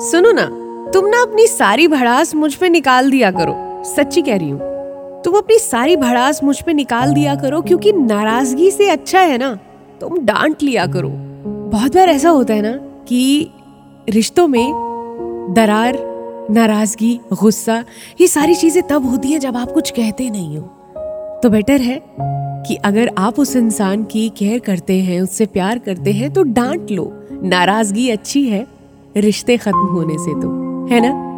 सुनो ना, तुम ना अपनी सारी भड़ास मुझ पे निकाल दिया करो। सच्ची कह रही हूँ, तुम अपनी सारी भड़ास मुझ पे निकाल दिया करो क्योंकि नाराज़गी से अच्छा है ना, तुम डांट लिया करो। बहुत बार ऐसा होता है ना कि रिश्तों में दरार, नाराज़गी, गुस्सा, ये सारी चीज़ें तब होती है जब आप कुछ कहते नहीं हो। तो बेटर है कि अगर आप उस इंसान की केयर करते हैं, उससे प्यार करते हैं तो डांट लो। नाराज़गी अच्छी है रिश्ते खत्म होने से तो है ना?